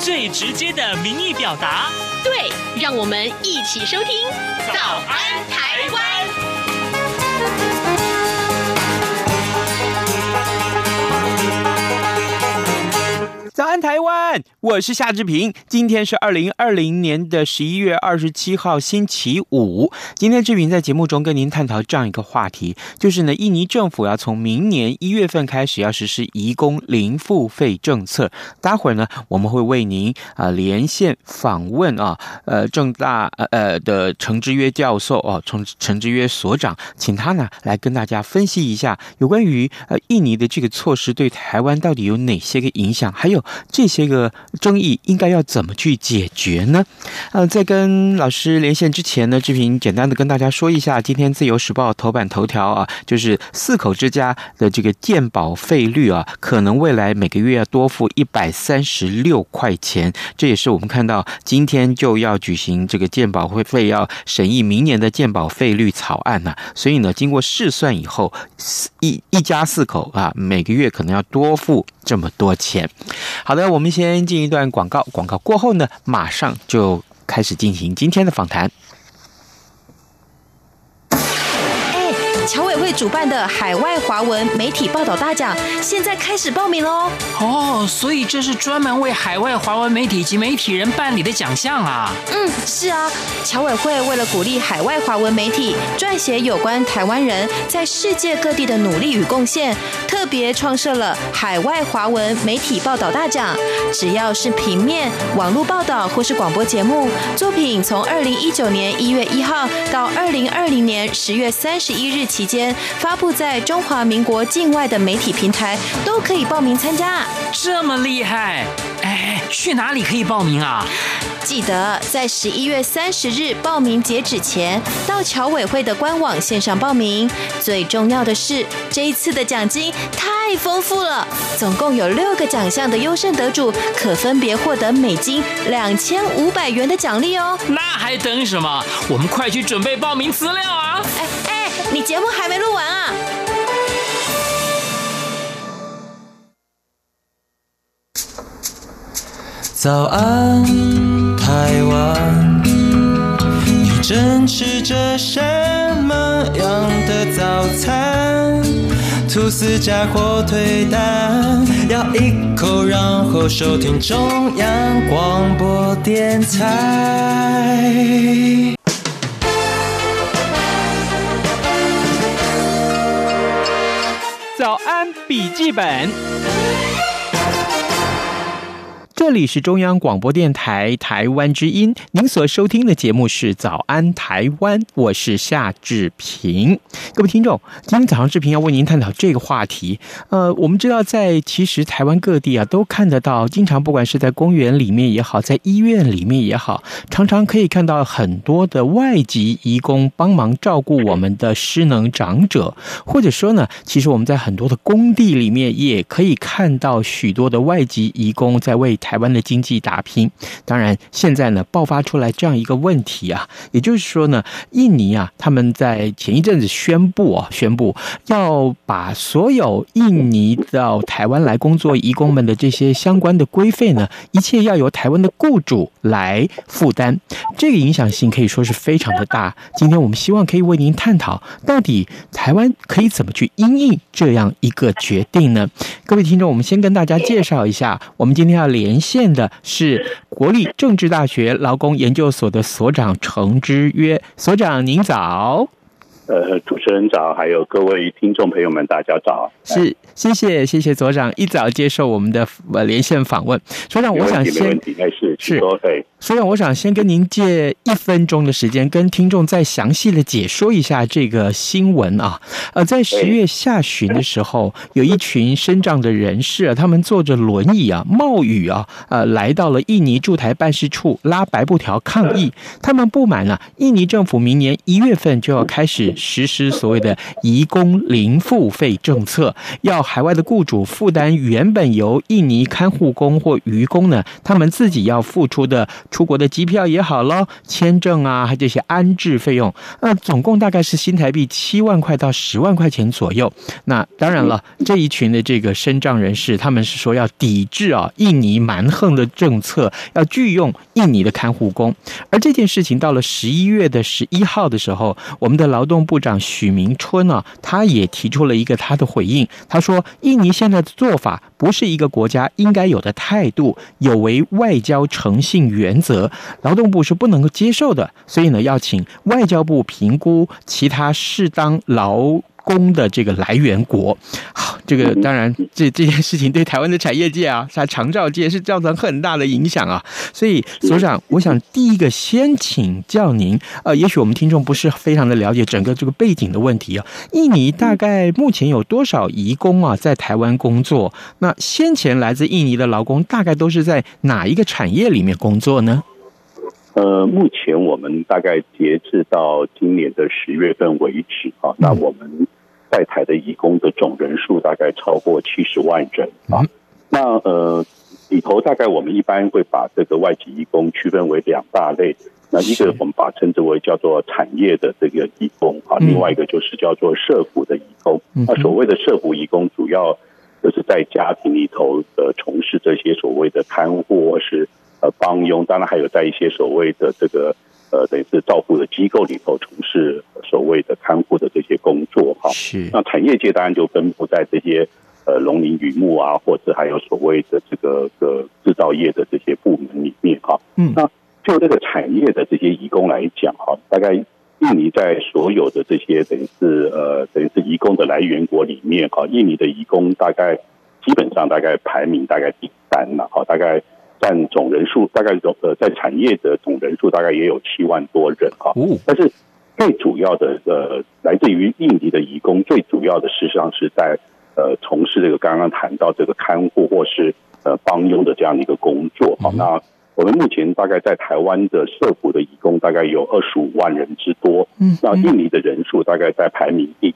最直接的民意表达。对，让我们一起收听《早安台湾》。我是夏志平。今天是二零二零年的十一月二十七号，星期五。今天志平在节目中跟您探讨这样一个话题，就是呢，印尼政府要从明年一月份开始要实施移工零付费政策。待会儿呢，我们会为您啊连线访问啊，呃，政大呃呃的陈之约教授哦，陈陈之约所长，请他呢来跟大家分析一下有关于呃印尼的这个措施对台湾到底有哪些个影响，还有。这些个争议应该要怎么去解决呢？呃，在跟老师连线之前呢，志平简单的跟大家说一下，今天《自由时报》头版头条啊，就是四口之家的这个健保费率啊，可能未来每个月要多付一百三十六块钱。这也是我们看到今天就要举行这个健保会费要审议明年的健保费率草案呢、所以呢，经过试算以后，一一家四口啊，每个月可能要多付这么多钱。好的，我们先先进一段广告，广告过后呢，马上就开始进行今天的访谈。侨委会主办的海外华文媒体报道大奖，现在开始报名喽！哦，所以这是专门为海外华文媒体及媒体人办理的奖项啊！嗯，是啊，侨委会为了鼓励海外华文媒体撰写有关台湾人在世界各地的努力与贡献，特别创设了海外华文媒体报道大奖。只要是平面、网络报道或是广播节目作品，从二零一九年一月一号到二零二零年十月三十一日起。期间发布在中华民国境外的媒体平台都可以报名参加，这么厉害！哎，去哪里可以报名啊？记得在十一月三十日报名截止前，到侨委会的官网线上报名。最重要的是，这一次的奖金太丰富了，总共有六个奖项的优胜得主可分别获得美金两千五百元的奖励哦。那还等什么？我们快去准备报名资料啊！哎哎。你节目还没录完啊？早安，台湾，你正吃着什么样的早餐？吐司加火腿蛋，咬一口，然后收听中央广播电台。早安，笔记本。这里是中央广播电台台湾之音，您所收听的节目是《早安台湾》，我是夏志平。各位听众，今天早上志平要为您探讨这个话题。呃，我们知道，在其实台湾各地啊，都看得到，经常不管是在公园里面也好，在医院里面也好，常常可以看到很多的外籍移工帮忙照顾我们的失能长者，或者说呢，其实我们在很多的工地里面也可以看到许多的外籍移工在为台台湾的经济打拼，当然现在呢爆发出来这样一个问题啊，也就是说呢，印尼啊他们在前一阵子宣布啊，宣布要把所有印尼到台湾来工作移工们的这些相关的规费呢，一切要由台湾的雇主来负担，这个影响性可以说是非常的大。今天我们希望可以为您探讨，到底台湾可以怎么去因应这样一个决定呢？各位听众，我们先跟大家介绍一下，我们今天要连。现的是国立政治大学劳工研究所的所长程之约所长，您早。呃，主持人早，还有各位听众朋友们，大家早。是，谢谢，谢谢所长一早接受我们的呃连线访问。所长，我想先是是，所长，我想先跟您借一分钟的时间，跟听众再详细的解说一下这个新闻啊。呃，在十月下旬的时候，有一群身障的人士啊，他们坐着轮椅啊，冒雨啊，呃，来到了印尼驻台办事处拉白布条抗议。他们不满啊，印尼政府明年一月份就要开始。实施所谓的移工零付费政策，要海外的雇主负担原本由印尼看护工或渔工呢，他们自己要付出的出国的机票也好咯，签证啊，还这些安置费用，那总共大概是新台币七万块到十万块钱左右。那当然了，这一群的这个身障人士，他们是说要抵制啊印尼蛮横的政策，要拒用印尼的看护工。而这件事情到了十一月的十一号的时候，我们的劳动部长许明春呢，他也提出了一个他的回应。他说：“印尼现在的做法不是一个国家应该有的态度，有违外交诚信原则，劳动部是不能够接受的。所以呢，要请外交部评估其他适当劳。”工的这个来源国，好，这个当然，这这件事情对台湾的产业界啊，在长照界是造成很大的影响啊。所以，所长，我想第一个先请教您，呃，也许我们听众不是非常的了解整个这个背景的问题啊。印尼大概目前有多少移工啊，在台湾工作？那先前来自印尼的劳工大概都是在哪一个产业里面工作呢？呃，目前我们大概截至到今年的十月份为止啊，那我们。在台的移工的总人数大概超过七十万人啊。那呃里头大概我们一般会把这个外籍移工区分为两大类。那一个我们把称之为叫做产业的这个移工啊，另外一个就是叫做社福的移工。那所谓的社福移工，主要就是在家庭里头呃从事这些所谓的看护或是呃帮佣，当然还有在一些所谓的这个。呃，等于是照顾的机构里头从事所谓的看护的这些工作哈。是。那产业界当然就分布在这些呃农林渔牧啊，或者还有所谓的这个个制造业的这些部门里面哈。嗯。那就这个产业的这些移工来讲哈，大概印尼在所有的这些等于是呃等于是移工的来源国里面哈，印尼的移工大概基本上大概排名大概第三了哈，大概。占总人数大概总呃，在产业的总人数大概也有七万多人哈，但是最主要的呃，来自于印尼的移工，最主要的实际上是在呃从事这个刚刚谈到这个看护或是呃帮佣的这样的一个工作哈。那我们目前大概在台湾的社服的移工大概有二十五万人之多，嗯，那印尼的人数大概在排名第一，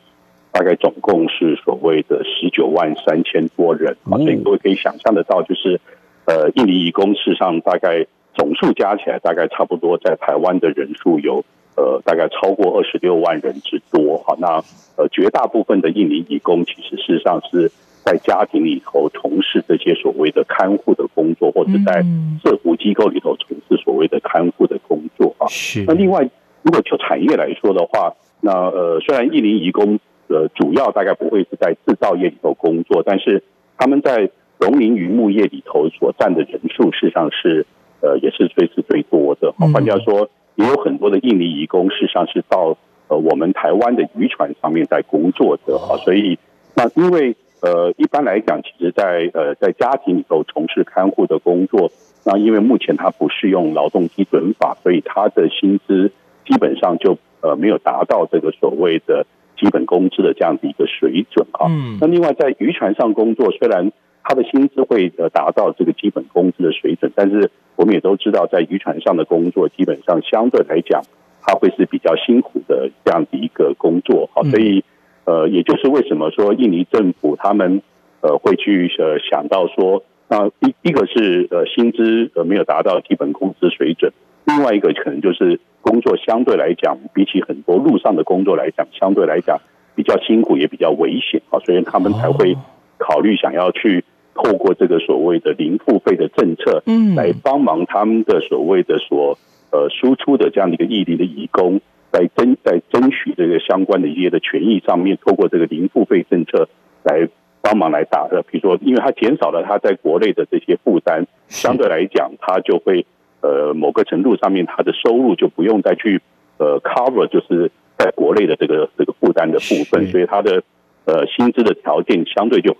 大概总共是所谓的十九万三千多人啊，所以各位可以想象得到就是。呃，印尼移工事实上大概总数加起来，大概差不多在台湾的人数有呃，大概超过二十六万人之多。哈，那呃，绝大部分的印尼移工其实事实上是在家庭里头从事这些所谓的看护的工作，或者在社福机构里头从事所谓的看护的工作啊。是。那另外，如果就产业来说的话，那呃，虽然印尼移工呃主要大概不会是在制造业里头工作，但是他们在农林渔牧业里头所占的人数，事实上是呃也是最是最多的。换句话说，也有很多的印尼移工，事实上是到呃我们台湾的渔船上面在工作的啊。所以那因为呃一般来讲，其实在呃在家庭里头从事看护的工作，那因为目前它不适用劳动基准法，所以他的薪资基本上就呃没有达到这个所谓的基本工资的这样的一个水准啊。嗯。那另外在渔船上工作，虽然他的薪资会呃达到这个基本工资的水准，但是我们也都知道，在渔船上的工作基本上相对来讲，它会是比较辛苦的这样的一个工作。好，所以呃，也就是为什么说印尼政府他们呃会去呃想到说，那一一个是呃薪资呃没有达到基本工资水准，另外一个可能就是工作相对来讲，比起很多陆上的工作来讲，相对来讲比较辛苦也比较危险啊，所以他们才会。考虑想要去透过这个所谓的零付费的政策，嗯，来帮忙他们的所谓的所呃输出的这样的一个异地的义工，在争在争取这个相关的一些的权益上面，透过这个零付费政策来帮忙来打的。比如说，因为它减少了他在国内的这些负担，相对来讲，他就会呃某个程度上面他的收入就不用再去呃 cover，就是。在国内的这个这个负担的部分，所以他的呃薪资的条件相对就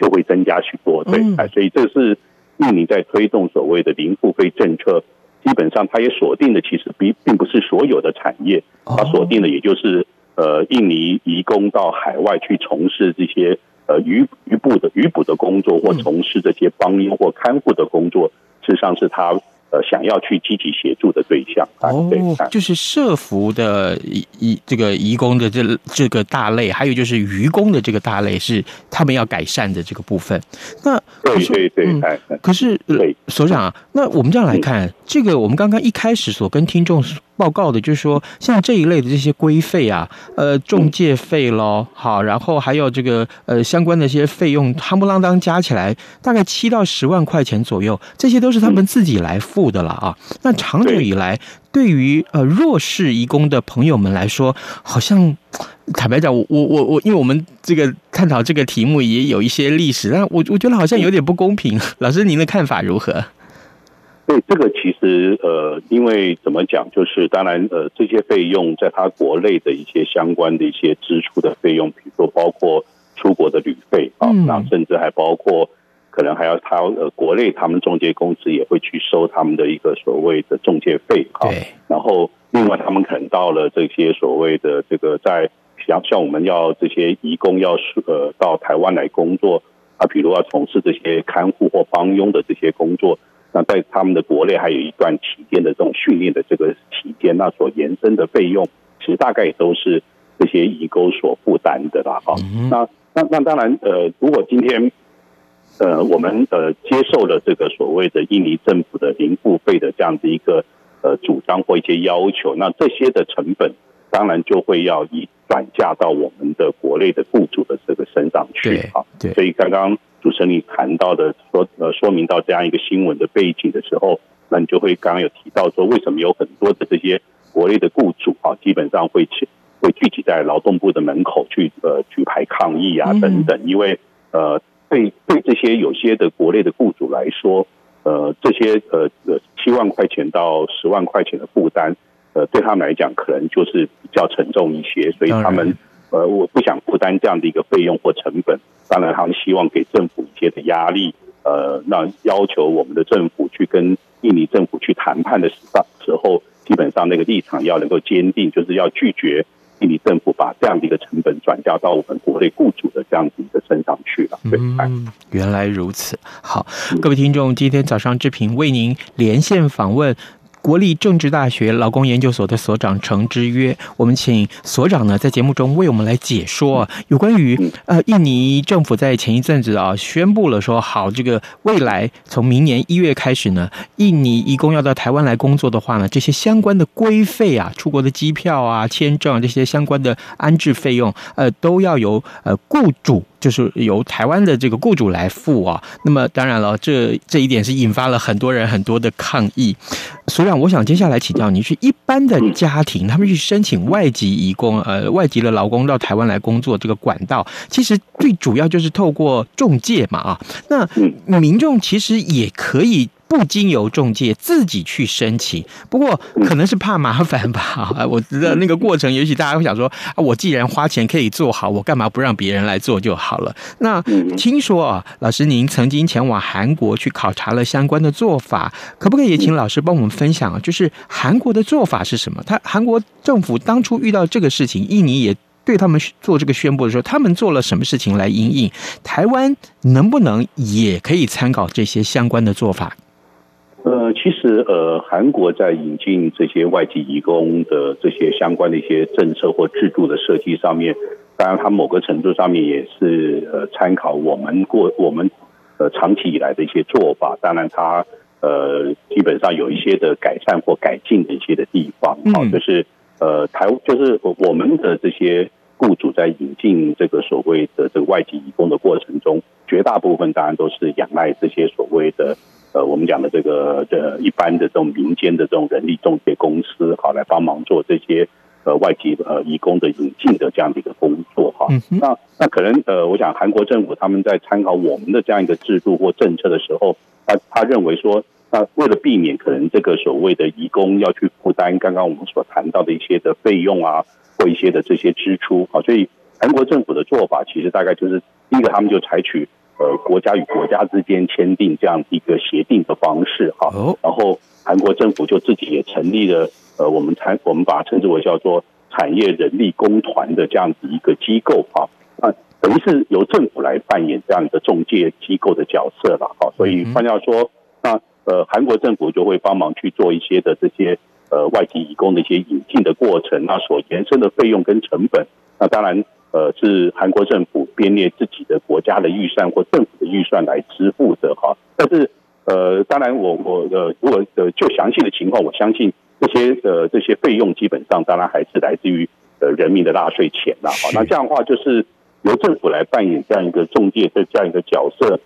就会增加许多。对，哎，所以这是印尼在推动所谓的零付费政策，基本上它也锁定的其实并并不是所有的产业，它锁定的也就是呃印尼移工到海外去从事这些呃渔渔捕的渔捕的工作，或从事这些帮佣或看护的工作，事实上是他。呃，想要去积极协助的对象哦，就是社服的移移这个移工的这这个大类，还有就是渔工的这个大类，是他们要改善的这个部分。那对对对，嗯，可是所长啊，那我们这样来看，嗯，这个我们刚刚一开始所跟听众报告的，就是说像这一类的这些规费啊，呃，中介费咯，好，然后还有这个呃相关的一些费用，夯不啷当加起来大概七到十万块钱左右，这些都是他们自己来付。的了啊，那长久以来，对于呃弱势移工的朋友们来说，好像坦白讲，我我我我，因为我们这个探讨这个题目也有一些历史，但我我觉得好像有点不公平。老师，您的看法如何？对这个，其实呃，因为怎么讲，就是当然呃，这些费用在他国内的一些相关的一些支出的费用，比如说包括出国的旅费啊，那甚至还包括。可能还要他呃，国内他们中介公司也会去收他们的一个所谓的中介费啊。然后另外他们可能到了这些所谓的这个在像像我们要这些移工要呃到台湾来工作啊，比如要从事这些看护或帮佣的这些工作，那在他们的国内还有一段期间的这种训练的这个期间，那所延伸的费用，其实大概也都是这些移工所负担的啦。哈，那那那当然呃，如果今天。呃，我们呃接受了这个所谓的印尼政府的零付费的这样的一个呃主张或一些要求，那这些的成本当然就会要以转嫁到我们的国内的雇主的这个身上去啊。对，所以刚刚主持人你谈到的说呃说明到这样一个新闻的背景的时候，那你就会刚刚有提到说，为什么有很多的这些国内的雇主啊，基本上会去会聚集在劳动部的门口去呃举牌抗议啊等等，因为呃。对对，这些有些的国内的雇主来说，呃，这些呃呃七万块钱到十万块钱的负担，呃，对他们来讲可能就是比较沉重一些，所以他们呃，我不想负担这样的一个费用或成本。当然，他们希望给政府一些的压力，呃，那要求我们的政府去跟印尼政府去谈判的时时候，基本上那个立场要能够坚定，就是要拒绝。印尼政府把这样的一个成本转嫁到我们国内雇主的这样子的身上去了。对，嗯，原来如此。好，各位听众，今天早上志平为您连线访问。国立政治大学劳工研究所的所长程之约，我们请所长呢在节目中为我们来解说有关于呃印尼政府在前一阵子啊宣布了说好，这个未来从明年一月开始呢，印尼移工要到台湾来工作的话呢，这些相关的规费啊，出国的机票啊、签证啊这些相关的安置费用，呃，都要由呃雇主。就是由台湾的这个雇主来付啊，那么当然了，这这一点是引发了很多人很多的抗议。所长，我想接下来请教您，是一般的家庭，他们去申请外籍移工，呃，外籍的劳工到台湾来工作，这个管道其实最主要就是透过中介嘛啊，那民众其实也可以。不经由中介自己去申请，不过可能是怕麻烦吧。啊，我知道那个过程，也许大家会想说啊，我既然花钱可以做好，我干嘛不让别人来做就好了？那听说啊，老师您曾经前往韩国去考察了相关的做法，可不可以也请老师帮我们分享啊？就是韩国的做法是什么？他韩国政府当初遇到这个事情，印尼也对他们做这个宣布的时候，他们做了什么事情来应应？台湾能不能也可以参考这些相关的做法？呃，其实呃，韩国在引进这些外籍移工的这些相关的一些政策或制度的设计上面，当然，它某个程度上面也是呃参考我们过我们呃长期以来的一些做法。当然，它呃基本上有一些的改善或改进的一些的地方。好，就是呃台就是我们的这些雇主在引进这个所谓的这个外籍移工的过程中，绝大部分当然都是仰赖这些所谓的。呃，我们讲的这个这一般的这种民间的这种人力中介公司，好来帮忙做这些呃外籍呃移工的引进的这样的一个工作哈。那那可能呃，我想韩国政府他们在参考我们的这样一个制度或政策的时候，他他认为说，那为了避免可能这个所谓的移工要去负担刚刚我们所谈到的一些的费用啊，或一些的这些支出，好，所以韩国政府的做法其实大概就是第一个，他们就采取呃国家与国家之间签订这样一个协定的方式哈，然后韩国政府就自己也成立了呃我们产我们把它称之为叫做产业人力工团的这样子一个机构哈，那等于是由政府来扮演这样一个中介机构的角色了哈，所以换句话说。那呃，韩国政府就会帮忙去做一些的这些呃外籍移工的一些引进的过程，那所延伸的费用跟成本，那当然呃是韩国政府编列自己的国家的预算或政府的预算来支付的哈。但是呃，当然我我呃如果呃就详细的情况，我相信这些呃这些费用基本上当然还是来自于呃人民的纳税钱呐。好，那这样的话就是由政府来扮演这样一个中介的这样一个角色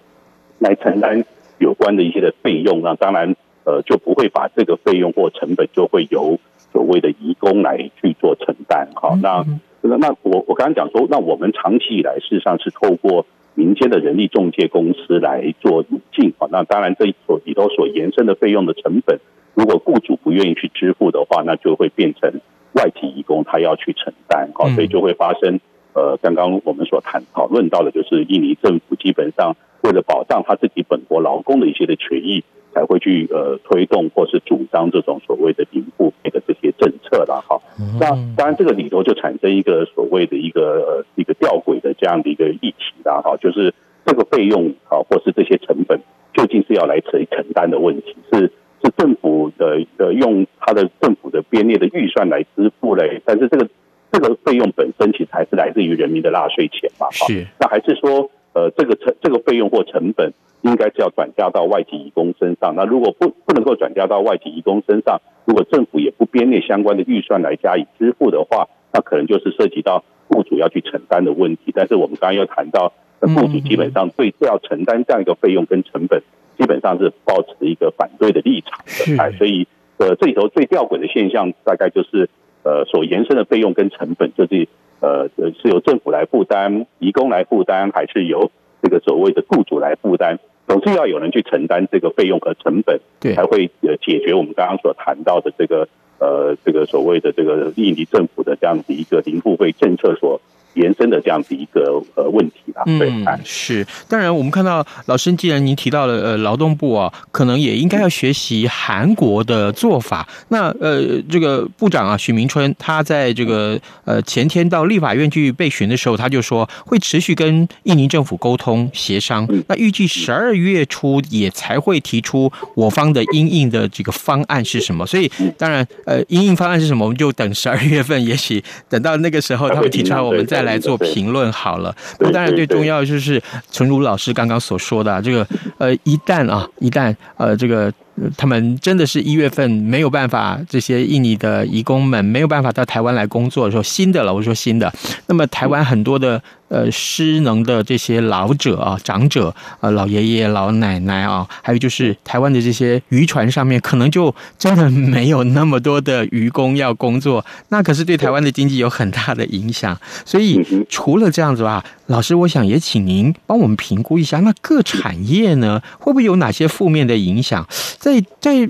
来承担。有关的一些的费用，那当然，呃，就不会把这个费用或成本就会由所谓的移工来去做承担。好，那那那我我刚刚讲说，那我们长期以来事实上是透过民间的人力中介公司来做引进。啊，那当然这所里头所延伸的费用的成本，如果雇主不愿意去支付的话，那就会变成外籍移工他要去承担。啊，所以就会发生呃，刚刚我们所谈讨论到的，就是印尼政府基本上。为了保障他自己本国劳工的一些的权益，才会去呃推动或是主张这种所谓的零付费的这些政策了哈。那当然这个里头就产生一个所谓的一个呃一个吊诡的这样的一个议题啦哈，就是这个费用啊或是这些成本究竟是要来谁承担的问题？是是政府的呃用他的政府的编列的预算来支付嘞？但是这个这个费用本身其实还是来自于人民的纳税钱嘛？是，那还是说？呃，这个成这个费用或成本应该是要转嫁到外籍移工身上。那如果不不能够转嫁到外籍移工身上，如果政府也不编列相关的预算来加以支付的话，那可能就是涉及到雇主要去承担的问题。但是我们刚刚又谈到，雇主基本上对要承担这样一个费用跟成本，基本上是保持一个反对的立场的。哎，所以呃，这里头最吊诡的现象，大概就是呃，所延伸的费用跟成本就是。呃，是由政府来负担，移工来负担，还是由这个所谓的雇主来负担？总是要有人去承担这个费用和成本，对，才会呃解决我们刚刚所谈到的这个呃这个所谓的这个印尼政府的这样子一个零付费政策所。延伸的这样子一个呃问题吧，对，嗯，是，当然我们看到老师，既然您提到了呃劳动部啊，可能也应该要学习韩国的做法。那呃这个部长啊许明春，他在这个呃前天到立法院去备询的时候，他就说会持续跟印尼政府沟通协商。那预计十二月初也才会提出我方的因应的这个方案是什么。所以当然呃因应方案是什么，我们就等十二月份，也许等到那个时候他们提出来，我们再。来做评论好了。那当然最重要的就是，陈如老师刚刚所说的，啊，这个呃，一旦啊，一旦呃，这个他们真的是一月份没有办法，这些印尼的移工们没有办法到台湾来工作的时候，新的了，我说新的，那么台湾很多的。呃，失能的这些老者啊、长者啊，老爷爷、老奶奶啊，还有就是台湾的这些渔船上面，可能就真的没有那么多的渔工要工作，那可是对台湾的经济有很大的影响。所以除了这样子吧，老师，我想也请您帮我们评估一下，那各产业呢，会不会有哪些负面的影响？在在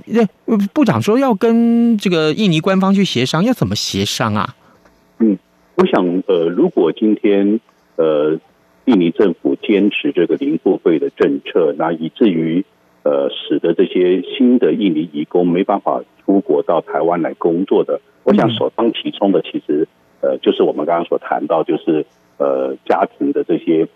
部长说要跟这个印尼官方去协商，要怎么协商啊？嗯，我想呃，如果今天。呃，印尼政府坚持这个零付费的政策，那以至于呃，使得这些新的印尼移工没办法出国到台湾来工作的，我想首当其冲的，其实呃，就是我们刚刚所谈到，就是呃，家庭的这些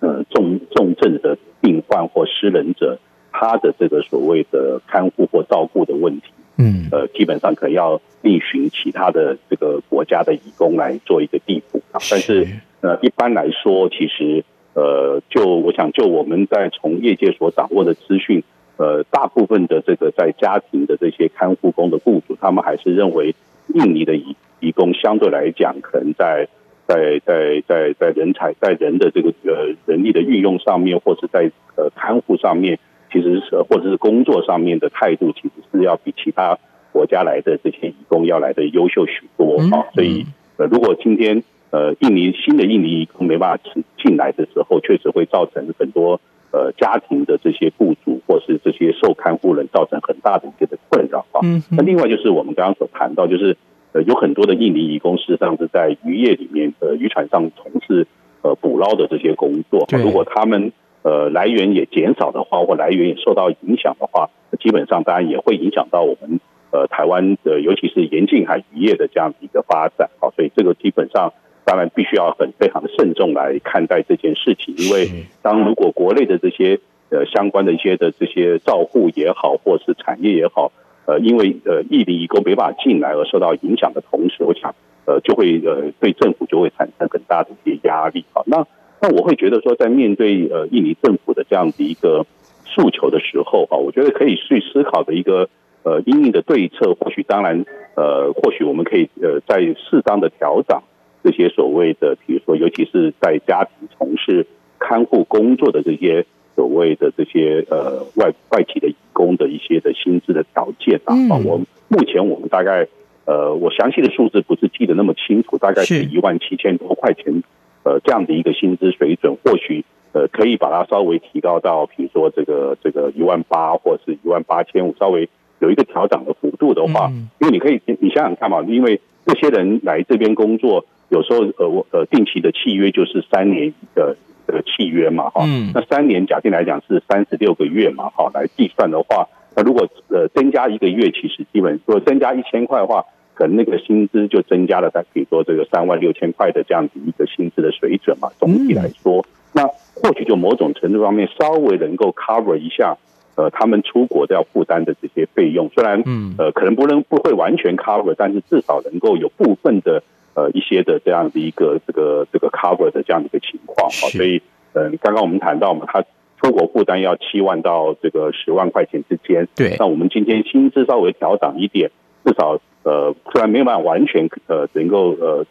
呃重重症的病患或失能者，他的这个所谓的看护或照顾的问题，嗯，呃，基本上可能要另寻其他的这个国家的移工来做一个递补。啊，但是。呃，一般来说，其实，呃，就我想，就我们在从业界所掌握的资讯，呃，大部分的这个在家庭的这些看护工的雇主，他们还是认为印尼的移移工相对来讲，可能在在在在在人才在人的这个呃人力的运用上面，或是在呃看护上面，其实是或者是工作上面的态度，其实是要比其他国家来的这些移工要来的优秀许多啊。所以，呃，如果今天。呃，印尼新的印尼移工没办法进进来的时候，确实会造成很多呃家庭的这些雇主或是这些受看护人造成很大的一个的困扰啊。嗯，那另外就是我们刚刚所谈到，就是呃有很多的印尼移工事实上是在渔业里面呃渔船上从事呃捕捞的这些工作，如果他们呃来源也减少的话，或来源也受到影响的话，基本上当然也会影响到我们呃台湾的尤其是沿近海渔业的这样的一个发展啊。所以这个基本上。当然，必须要很非常的慎重来看待这件事情，因为当如果国内的这些呃相关的一些的这些照护也好，或是产业也好，呃，因为呃印尼移工没办法进来而受到影响的同时，我想呃就会呃对政府就会产生很大的一些压力啊。那那我会觉得说，在面对呃印尼政府的这样的一个诉求的时候啊，我觉得可以去思考的一个呃应应的对策，或许当然呃或许我们可以呃在适当的调整。这些所谓的，比如说，尤其是在家庭从事看护工作的这些所谓的这些呃外外企的移工的一些的薪资的条件啊，啊，我目前我们大概呃，我详细的数字不是记得那么清楚，大概是一万七千多块钱，呃，这样的一个薪资水准，或许呃可以把它稍微提高到，比如说这个这个一万八或者是一万八千五，稍微有一个调整的幅度的话，因为你可以你想想看嘛，因为这些人来这边工作。有时候呃我呃定期的契约就是三年的这个契约嘛哈，嗯那三年假定来讲是三十六个月嘛哈，来计算的话，那如果呃增加一个月，其实基本如果增加一千块的话，可能那个薪资就增加了，在比如说这个三万六千块的这样子一个薪资的水准嘛。总体来说，那或许就某种程度方面稍微能够 cover 一下呃他们出国都要负担的这些费用，虽然呃可能不能不会完全 cover，但是至少能够有部分的。呃，一些的这样的一个这个这个 cover 的这样的一个情况。啊，所以嗯，刚刚我们谈到嘛，他出国负担要七万到这个十万块钱之间，对，那我们今天薪资稍微调涨一点，至少呃，虽然没有办法完全呃能够呃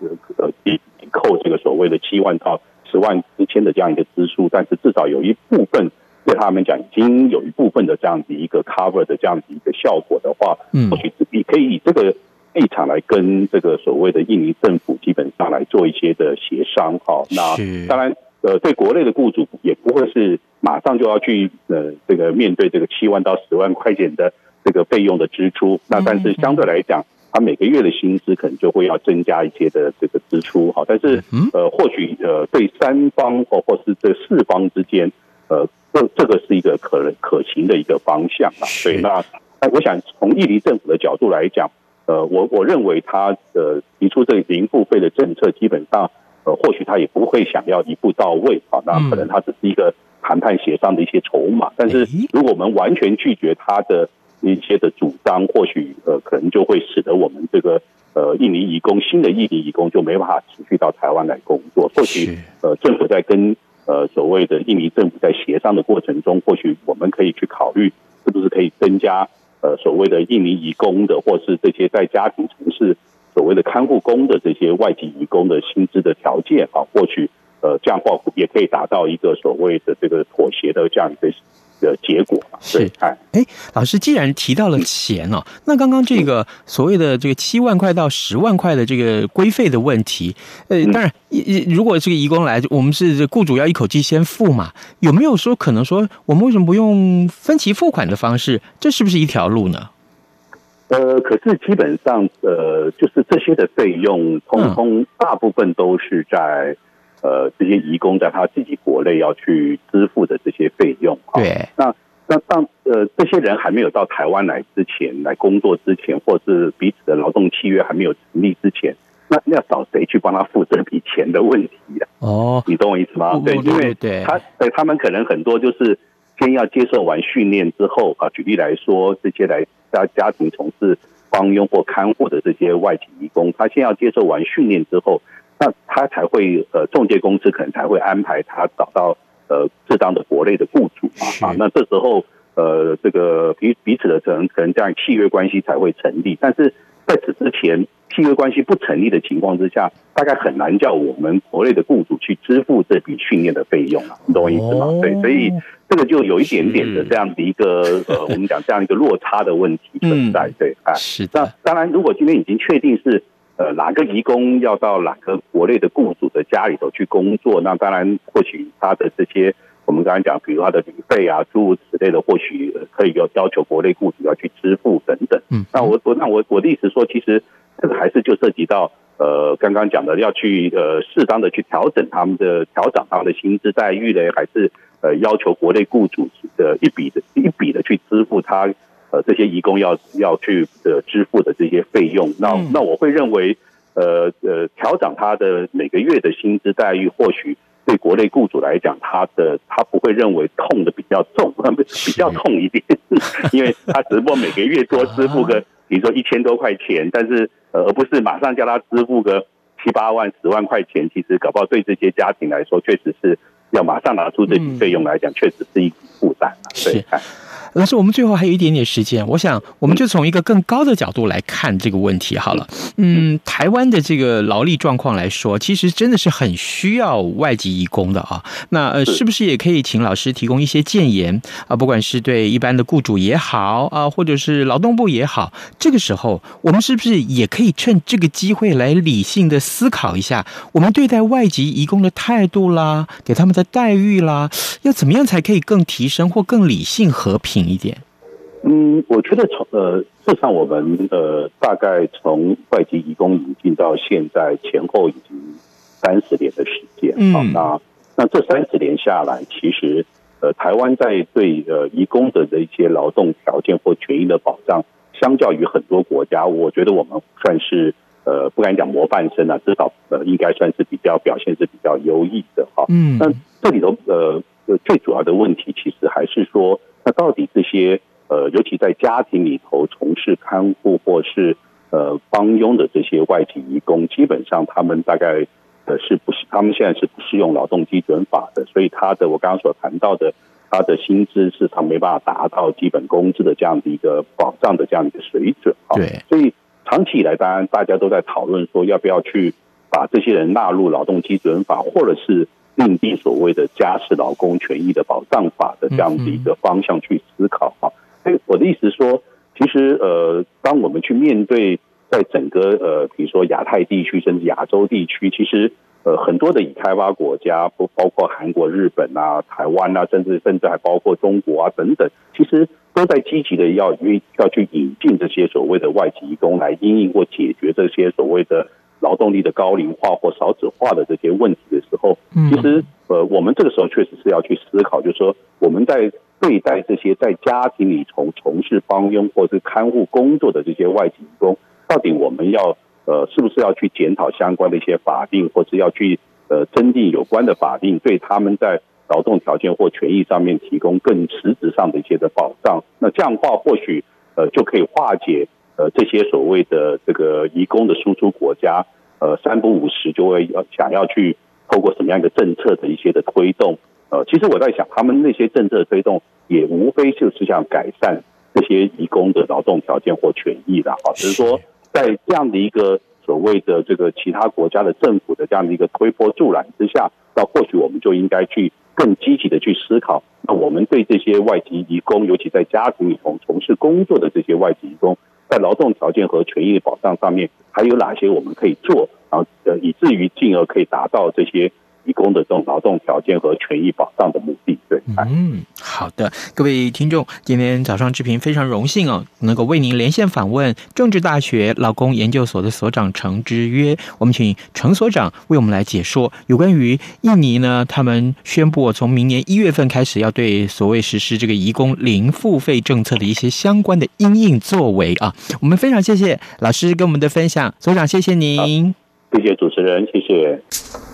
呃呃抵扣这个所谓的七万到十万之间的这样一个支出，但是至少有一部分对他们讲已经有一部分的这样子一个 cover 的这样子一个效果的话，嗯，或许你可以以这个。立场来跟这个所谓的印尼政府基本上来做一些的协商，哈，那当然，呃，对国内的雇主也不会是马上就要去呃这个面对这个七万到十万块钱的这个费用的支出，那但是相对来讲，他每个月的薪资可能就会要增加一些的这个支出，哈，但是呃或许呃对三方或或是这四方之间，呃这这个是一个可能可行的一个方向啊，所以那我想从印尼政府的角度来讲。呃，我我认为他的提出这个零付费的政策，基本上，呃，或许他也不会想要一步到位啊，那可能他只是一个谈判协商的一些筹码。但是，如果我们完全拒绝他的一些的主张，或许呃，可能就会使得我们这个呃印尼移工新的印尼移工就没办法持续到台湾来工作。或许呃，政府在跟呃所谓的印尼政府在协商的过程中，或许我们可以去考虑，是不是可以增加。呃，所谓的印尼移工的，或是这些在家庭从事所谓的看护工的这些外籍移工的薪资的条件啊，或许呃这样的话也可以达到一个所谓的这个妥协的这样一个的结果。是，哎，老师既然提到了钱哦，那刚刚这个所谓的这个七万块到十万块的这个规费的问题，呃，当然，如果这个移工来，我们是雇主要一口气先付嘛，有没有说可能说我们为什么不用分期付款的方式？这是不是一条路呢？呃，可是基本上，呃，就是这些的费用，通通大部分都是在。呃，这些移工在他自己国内要去支付的这些费用，对，那那当呃这些人还没有到台湾来之前，来工作之前，或是彼此的劳动契约还没有成立之前，那那要找谁去帮他付这笔钱的问题呀？哦，你懂我意思吗？对，因为对他对他们可能很多就是先要接受完训练之后啊，举例来说，这些来家家庭从事帮佣或看护的这些外籍移工，他先要接受完训练之后。那他才会呃，中介公司可能才会安排他找到呃适当的国内的雇主嘛啊，那这时候呃这个彼彼此的可能可能这样契约关系才会成立，但是在此之前契约关系不成立的情况之下，大概很难叫我们国内的雇主去支付这笔训练的费用啊，你懂我意思吗？对，所以这个就有一点点的这样的一个呃，我们讲这样一个落差的问题存在，对啊，是那当然，如果今天已经确定是。呃，哪个移工要到哪个国内的雇主的家里头去工作？那当然，或许他的这些我们刚才讲，比如他的旅费啊，诸如此类的，或许可以要要求国内雇主要去支付等等。嗯，那我我那我我的意思说，其实这个还是就涉及到呃刚刚讲的要去呃适当的去调整他们的调整他们的薪资待遇呢，还是呃要求国内雇主的一笔的一笔的去支付他呃这些移工要要去呃支付的这些费用？那那我会认为呃呃调整他的每个月的薪资待遇，或许。对国内雇主来讲，他的他不会认为痛的比较重，比较痛一点，因为他只不过每个月多支付个，比如说一千多块钱，但是呃，而不是马上叫他支付个七八万、十万块钱，其实搞不好对这些家庭来说，确实是要马上拿出这笔费用来讲，确实是一笔负担。对。老师，我们最后还有一点点时间，我想我们就从一个更高的角度来看这个问题好了。嗯，台湾的这个劳力状况来说，其实真的是很需要外籍移工的啊。那呃，是不是也可以请老师提供一些建言啊？不管是对一般的雇主也好啊，或者是劳动部也好，这个时候我们是不是也可以趁这个机会来理性的思考一下，我们对待外籍移工的态度啦，给他们的待遇啦，要怎么样才可以更提升或更理性和平？一点，嗯，我觉得从呃，事实上我们呃，大概从外籍移工引进到现在前后已经三十年的时间，嗯，那那这三十年下来，其实呃，台湾在对呃移工的这些劳动条件或权益的保障，相较于很多国家，我觉得我们算是呃，不敢讲模范生啊，至少呃，应该算是比较表现是比较优异的哈，嗯，那这里头呃，最主要的问题其实还是说。那到底这些呃，尤其在家庭里头从事看护或是呃帮佣的这些外籍移工，基本上他们大概呃是不是他们现在是不适用劳动基准法的，所以他的我刚刚所谈到的他的薪资是他没办法达到基本工资的这样的一个保障的这样的一个水准啊。对，所以长期以来，当然大家都在讨论说要不要去把这些人纳入劳动基准法，或者是。另定所谓的家事劳工权益的保障法的这样的一个方向去思考哈，所以我的意思说，其实呃，当我们去面对在整个呃，比如说亚太地区甚至亚洲地区，其实呃很多的已开发国家，不包括韩国、日本啊、台湾啊，甚至甚至还包括中国啊等等，其实都在积极的要要去引进这些所谓的外籍移工来因应或解决这些所谓的。劳动力的高龄化或少子化的这些问题的时候，其实呃，我们这个时候确实是要去思考，就是说我们在对待这些在家庭里从从事帮佣或是看护工作的这些外籍工，到底我们要呃，是不是要去检讨相关的一些法定，或是要去呃增订有关的法定，对他们在劳动条件或权益上面提供更实质上的一些的保障？那这样的话，或许呃就可以化解。呃，这些所谓的这个移工的输出国家，呃，三不五时就会要想要去透过什么样一个政策的一些的推动，呃，其实我在想，他们那些政策的推动也无非就是想改善这些移工的劳动条件或权益的，哈，只是说在这样的一个所谓的这个其他国家的政府的这样的一个推波助澜之下，那或许我们就应该去更积极的去思考，那我们对这些外籍移工，尤其在家庭里头从事工作的这些外籍移工。在劳动条件和权益保障上面，还有哪些我们可以做，然后呃，以至于进而可以达到这些。移工的这种劳动条件和权益保障的目的，对，嗯，好的，各位听众，今天早上志平非常荣幸哦，能够为您连线访问政治大学劳工研究所的所长程之约，我们请程所长为我们来解说有关于印尼呢，他们宣布从明年一月份开始要对所谓实施这个移工零付费政策的一些相关的因应作为啊，我们非常谢谢老师跟我们的分享，所长谢谢您，谢谢主持人，谢谢。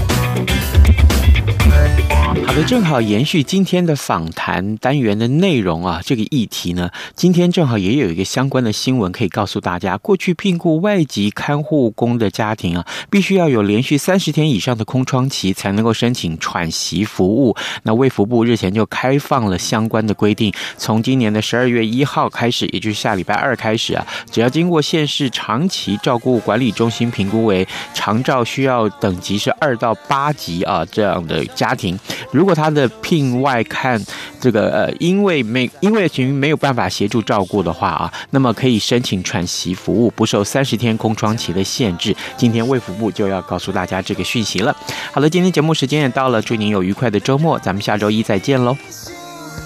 好的，正好延续今天的访谈单元的内容啊，这个议题呢，今天正好也有一个相关的新闻可以告诉大家。过去聘雇外籍看护工的家庭啊，必须要有连续三十天以上的空窗期才能够申请喘息服务。那卫福部日前就开放了相关的规定，从今年的十二月一号开始，也就是下礼拜二开始啊，只要经过县市长期照顾管理中心评估为长照需要等级是二到八级啊这样的家庭。如果他的聘外看这个呃，因为没因为群没有办法协助照顾的话啊，那么可以申请喘息服务，不受三十天空窗期的限制。今天卫福部就要告诉大家这个讯息了。好了，今天节目时间也到了，祝您有愉快的周末，咱们下周一再见喽。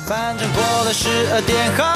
反正过了十二点后